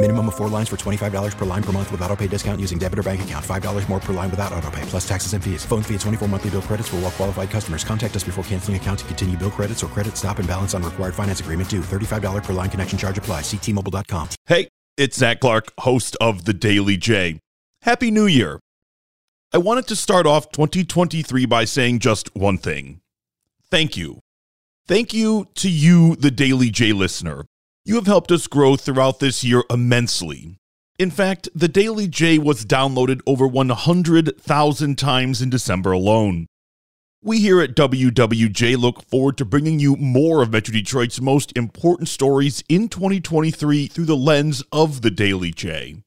Minimum of four lines for $25 per line per month with auto pay discount using debit or bank account. $5 more per line without auto pay, plus taxes and fees. Phone fee at 24 monthly bill credits for all well qualified customers. Contact us before canceling account to continue bill credits or credit stop and balance on required finance agreement due. $35 per line connection charge apply. Ctmobile.com. Hey, it's Zach Clark, host of The Daily J. Happy New Year. I wanted to start off 2023 by saying just one thing. Thank you. Thank you to you, the Daily J listener. You have helped us grow throughout this year immensely. In fact, the Daily J was downloaded over 100,000 times in December alone. We here at WWJ look forward to bringing you more of Metro Detroit's most important stories in 2023 through the lens of the Daily J.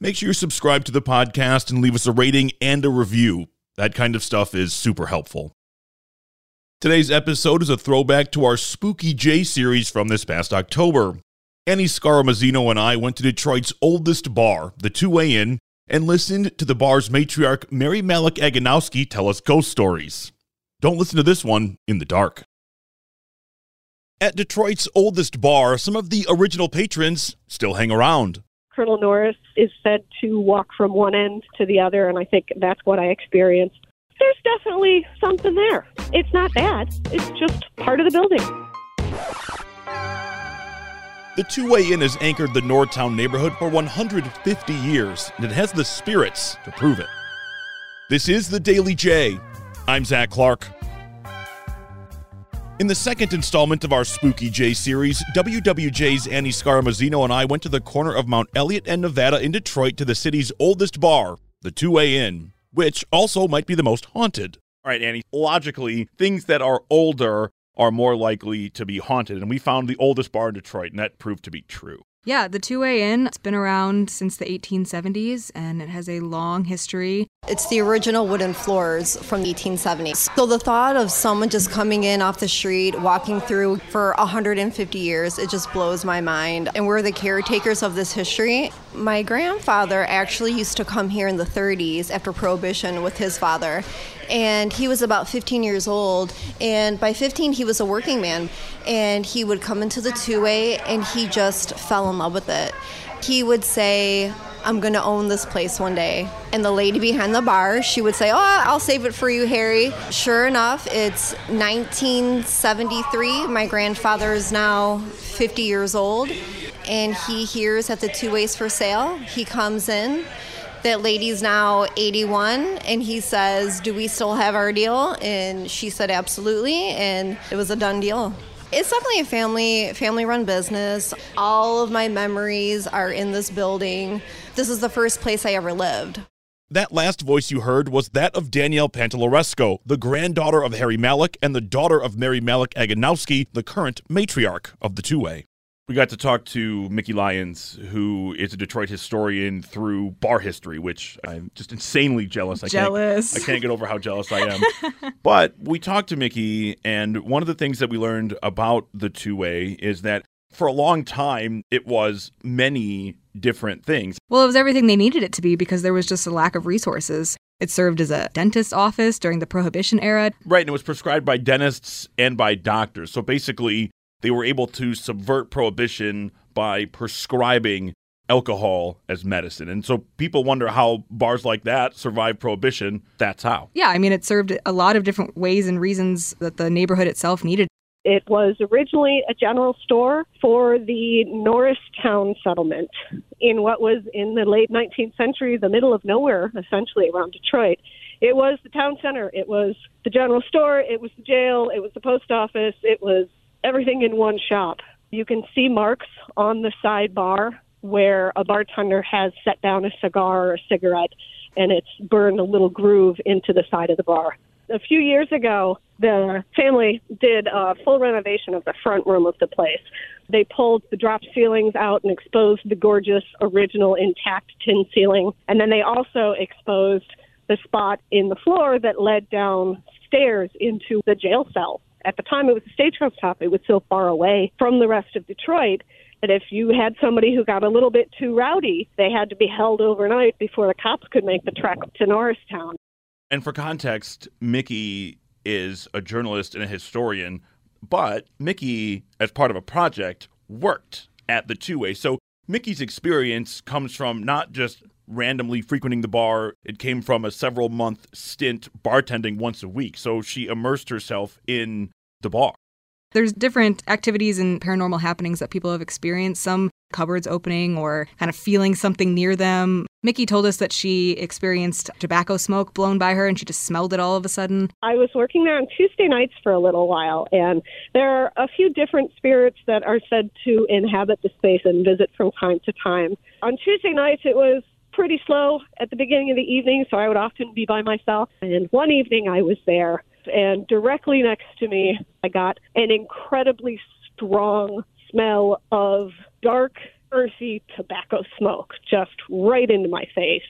Make sure you subscribe to the podcast and leave us a rating and a review. That kind of stuff is super helpful. Today's episode is a throwback to our Spooky J series from this past October. Annie Scaramuzzino and I went to Detroit's oldest bar, the Two Way Inn, and listened to the bar's matriarch Mary Malik Aganowski tell us ghost stories. Don't listen to this one in the dark. At Detroit's oldest bar, some of the original patrons still hang around. Colonel Norris is said to walk from one end to the other, and I think that's what I experienced. There's definitely something there. It's not bad, it's just part of the building. The Two Way Inn has anchored the Northtown neighborhood for 150 years, and it has the spirits to prove it. This is the Daily J. I'm Zach Clark. In the second installment of our Spooky J series, WWJ's Annie Scaramuzzino and I went to the corner of Mount Elliott and Nevada in Detroit to the city's oldest bar, the Two Way Inn, which also might be the most haunted. All right, Annie, logically, things that are older are more likely to be haunted. And we found the oldest bar in Detroit, and that proved to be true. Yeah, the Two Way Inn, it's been around since the 1870s and it has a long history. It's the original wooden floors from the 1870s. So the thought of someone just coming in off the street, walking through for 150 years, it just blows my mind. And we're the caretakers of this history. My grandfather actually used to come here in the 30s after Prohibition with his father. And he was about 15 years old. And by 15, he was a working man. And he would come into the two way and he just fell in love with it. He would say, I'm going to own this place one day. And the lady behind the bar, she would say, Oh, I'll save it for you, Harry. Sure enough, it's 1973. My grandfather is now 50 years old, and he hears that the two ways for sale. He comes in. That lady's now 81, and he says, Do we still have our deal? And she said, Absolutely. And it was a done deal. It's definitely a family family run business. All of my memories are in this building. This is the first place I ever lived. That last voice you heard was that of Danielle Panteloresco, the granddaughter of Harry Malik and the daughter of Mary Malik Aganowski, the current matriarch of the Two Way. We got to talk to Mickey Lyons, who is a Detroit historian through bar history, which I'm just insanely jealous. I Jealous. Can't, I can't get over how jealous I am. but we talked to Mickey, and one of the things that we learned about the two way is that for a long time, it was many different things. Well, it was everything they needed it to be because there was just a lack of resources. It served as a dentist's office during the Prohibition era. Right, and it was prescribed by dentists and by doctors. So basically, they were able to subvert prohibition by prescribing alcohol as medicine. And so people wonder how bars like that survived prohibition. That's how. Yeah, I mean, it served a lot of different ways and reasons that the neighborhood itself needed. It was originally a general store for the Norristown settlement in what was in the late 19th century, the middle of nowhere, essentially around Detroit. It was the town center. It was the general store. It was the jail. It was the post office. It was everything in one shop. You can see marks on the side bar where a bartender has set down a cigar or a cigarette and it's burned a little groove into the side of the bar. A few years ago, the family did a full renovation of the front room of the place. They pulled the drop ceilings out and exposed the gorgeous original intact tin ceiling. And then they also exposed the spot in the floor that led downstairs into the jail cell. At the time, it was a stagecoach stop. It was so far away from the rest of Detroit that if you had somebody who got a little bit too rowdy, they had to be held overnight before the cops could make the trek to Norristown. And for context, Mickey is a journalist and a historian, but Mickey, as part of a project, worked at the two way. So Mickey's experience comes from not just randomly frequenting the bar, it came from a several month stint bartending once a week. So she immersed herself in the bar. There's different activities and paranormal happenings that people have experienced, some cupboards opening or kind of feeling something near them. Mickey told us that she experienced tobacco smoke blown by her and she just smelled it all of a sudden. I was working there on Tuesday nights for a little while, and there are a few different spirits that are said to inhabit the space and visit from time to time. On Tuesday nights, it was pretty slow at the beginning of the evening, so I would often be by myself. And one evening I was there and directly next to me, I got an incredibly strong smell of dark, earthy tobacco smoke just right into my face.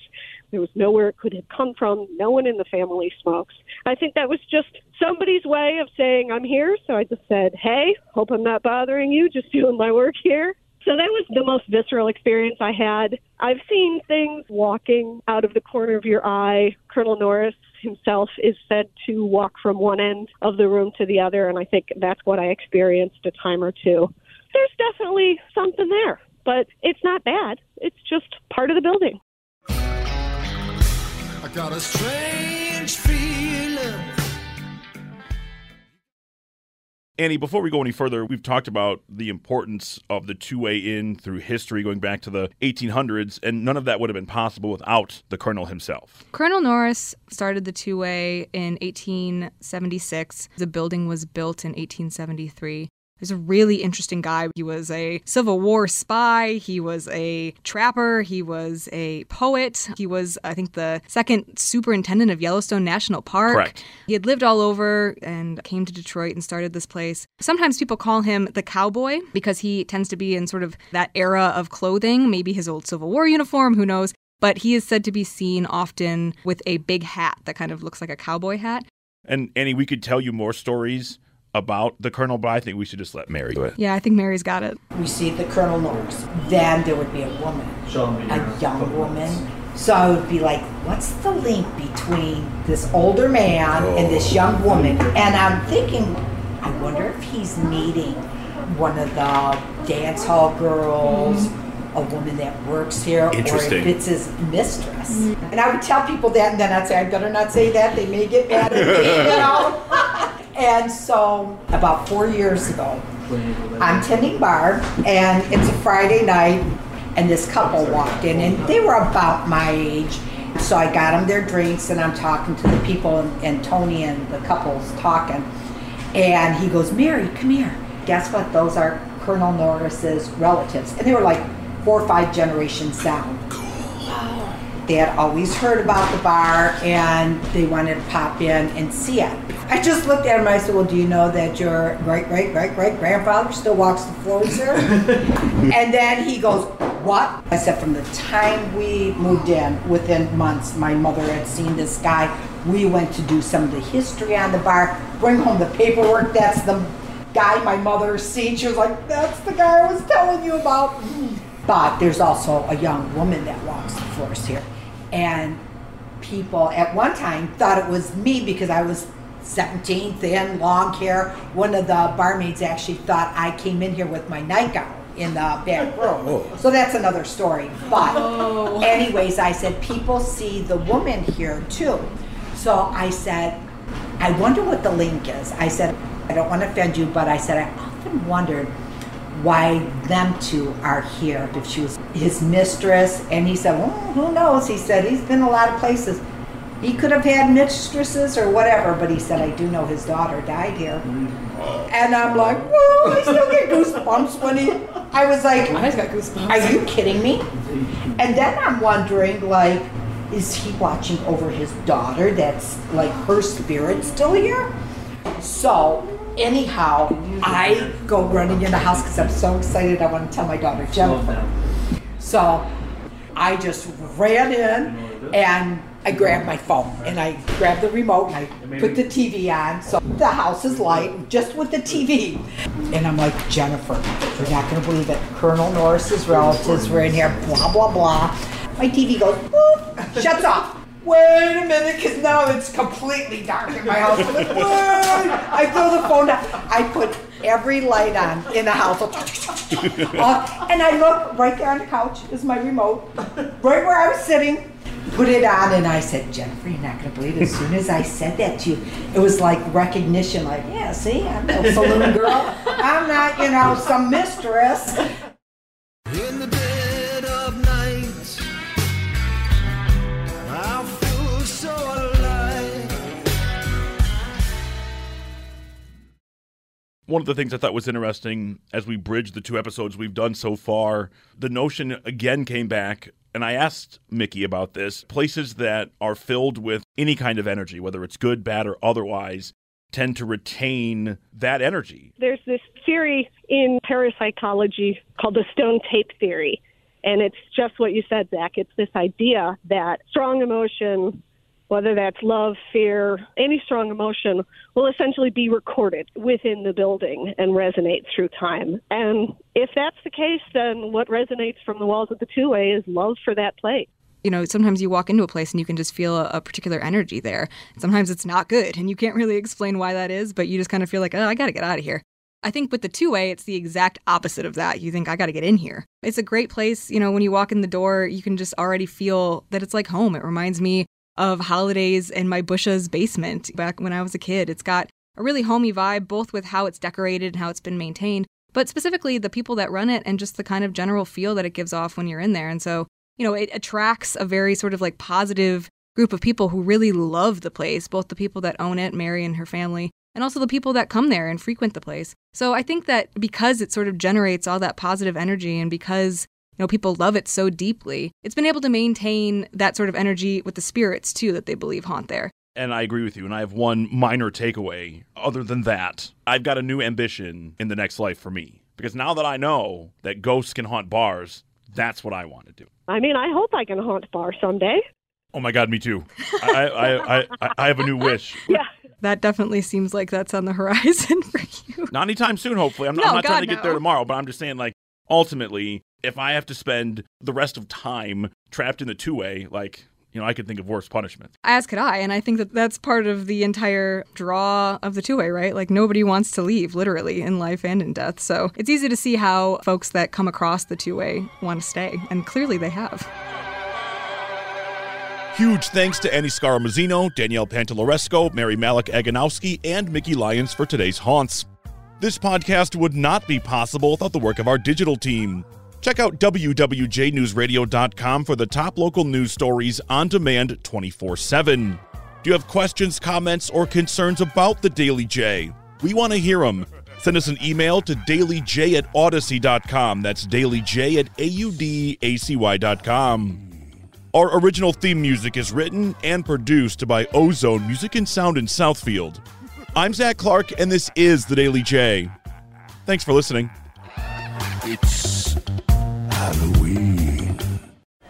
There was nowhere it could have come from. No one in the family smokes. I think that was just somebody's way of saying, I'm here. So I just said, Hey, hope I'm not bothering you, just doing my work here. So that was the most visceral experience I had. I've seen things walking out of the corner of your eye. Colonel Norris himself is said to walk from one end of the room to the other, and I think that's what I experienced a time or two. There's definitely something there, but it's not bad. It's just part of the building. I got a strange feeling. Annie, before we go any further, we've talked about the importance of the two way in through history going back to the 1800s, and none of that would have been possible without the Colonel himself. Colonel Norris started the two way in 1876. The building was built in 1873. He's a really interesting guy. He was a Civil War spy. He was a trapper. He was a poet. He was, I think, the second superintendent of Yellowstone National Park. Correct. He had lived all over and came to Detroit and started this place. Sometimes people call him the cowboy because he tends to be in sort of that era of clothing, maybe his old Civil War uniform, who knows. But he is said to be seen often with a big hat that kind of looks like a cowboy hat. And Annie, we could tell you more stories about the Colonel, but I think we should just let Mary do it. Yeah, I think Mary's got it. We see the Colonel Norris. Then there would be a woman, a young woman. So I would be like, what's the link between this older man and this young woman? And I'm thinking, I wonder if he's meeting one of the dance hall girls, mm-hmm. a woman that works here, or if it's his mistress. Mm-hmm. And I would tell people that, and then I'd say, I better not say that. They may get mad at me, you know. And so about four years ago, I'm tending bar, and it's a Friday night, and this couple walked in, and they were about my age. So I got them their drinks, and I'm talking to the people, and, and Tony and the couple's talking. And he goes, Mary, come here. Guess what? Those are Colonel Norris's relatives. And they were like four or five generations down. They had always heard about the bar and they wanted to pop in and see it. I just looked at him and I said, Well, do you know that your great great great great grandfather still walks the floors here? and then he goes, What? I said, From the time we moved in, within months, my mother had seen this guy. We went to do some of the history on the bar, bring home the paperwork. That's the guy my mother seen. She was like, That's the guy I was telling you about. But there's also a young woman that walks the floors here. And people at one time thought it was me because I was 17, thin, long hair. One of the barmaids actually thought I came in here with my nightgown in the back oh. room. So that's another story. But, oh. anyways, I said, people see the woman here too. So I said, I wonder what the link is. I said, I don't want to offend you, but I said, I often wondered why them two are here. If she was his mistress, and he said, well, who knows? He said, he's been a lot of places. He could have had mistresses or whatever, but he said, I do know his daughter died here. And I'm like, whoa, I still get goosebumps when he, I was like, I got goosebumps. Are you kidding me? And then I'm wondering, like, is he watching over his daughter that's like her spirit still here? So, anyhow, I go running in the house because I'm so excited. I want to tell my daughter Jennifer. So, I just ran in and I grabbed my phone and I grabbed the remote and I put the TV on. So the house is light just with the TV. And I'm like, Jennifer, you're not going to believe it. Colonel Norris's relatives were in here, blah, blah, blah. My TV goes, boop, shuts off. Wait a minute, because now it's completely dark in my house. I throw the phone down. I put every light on in the house. Uh, and I look right there on the couch is my remote, right where I was sitting. Put it on, and I said, Jennifer, you're not going to believe it. As soon as I said that to you, it was like recognition. Like, yeah, see, I'm no saloon girl. I'm not, you know, some mistress. One of the things I thought was interesting as we bridged the two episodes we've done so far, the notion again came back, and I asked Mickey about this. Places that are filled with any kind of energy, whether it's good, bad, or otherwise, tend to retain that energy. There's this theory in parapsychology called the stone tape theory. And it's just what you said, Zach. It's this idea that strong emotion, whether that's love, fear, any strong emotion, will essentially be recorded within the building and resonate through time. And if that's the case, then what resonates from the walls of the two way is love for that place. you know, sometimes you walk into a place and you can just feel a, a particular energy there. Sometimes it's not good and you can't really explain why that is, but you just kind of feel like, oh, I got to get out of here. I think with the two way, it's the exact opposite of that. You think, I got to get in here. It's a great place. You know, when you walk in the door, you can just already feel that it's like home. It reminds me of holidays in my Bush's basement back when I was a kid. It's got a really homey vibe, both with how it's decorated and how it's been maintained, but specifically the people that run it and just the kind of general feel that it gives off when you're in there. And so, you know, it attracts a very sort of like positive group of people who really love the place, both the people that own it, Mary and her family, and also the people that come there and frequent the place. So I think that because it sort of generates all that positive energy and because you know people love it so deeply, it's been able to maintain that sort of energy with the spirits too that they believe haunt there. And I agree with you. And I have one minor takeaway. Other than that, I've got a new ambition in the next life for me. Because now that I know that ghosts can haunt bars, that's what I want to do. I mean, I hope I can haunt bars someday. Oh my God, me too. I, I, I, I, I have a new wish. Yeah. That definitely seems like that's on the horizon for you. Not anytime soon, hopefully. I'm not, No, I'm not trying God, to get no. there tomorrow, but I'm just saying, like, ultimately, if I have to spend the rest of time trapped in the two way, like, you know, I could think of worse punishment. As could I, and I think that that's part of the entire draw of the two way, right? Like nobody wants to leave, literally, in life and in death. So it's easy to see how folks that come across the two way want to stay, and clearly they have. Huge thanks to Annie Scaramuzzino, Danielle Pantaloresco, Mary Malik Aganowski, and Mickey Lyons for today's haunts. This podcast would not be possible without the work of our digital team. Check out WWJNewsRadio.com for the top local news stories on demand 24 7. Do you have questions, comments, or concerns about the Daily J? We want to hear them. Send us an email to dailyj at audacy.com. That's dailyj at audacy.com. Our original theme music is written and produced by Ozone Music and Sound in Southfield. I'm Zach Clark, and this is The Daily J. Thanks for listening. It's.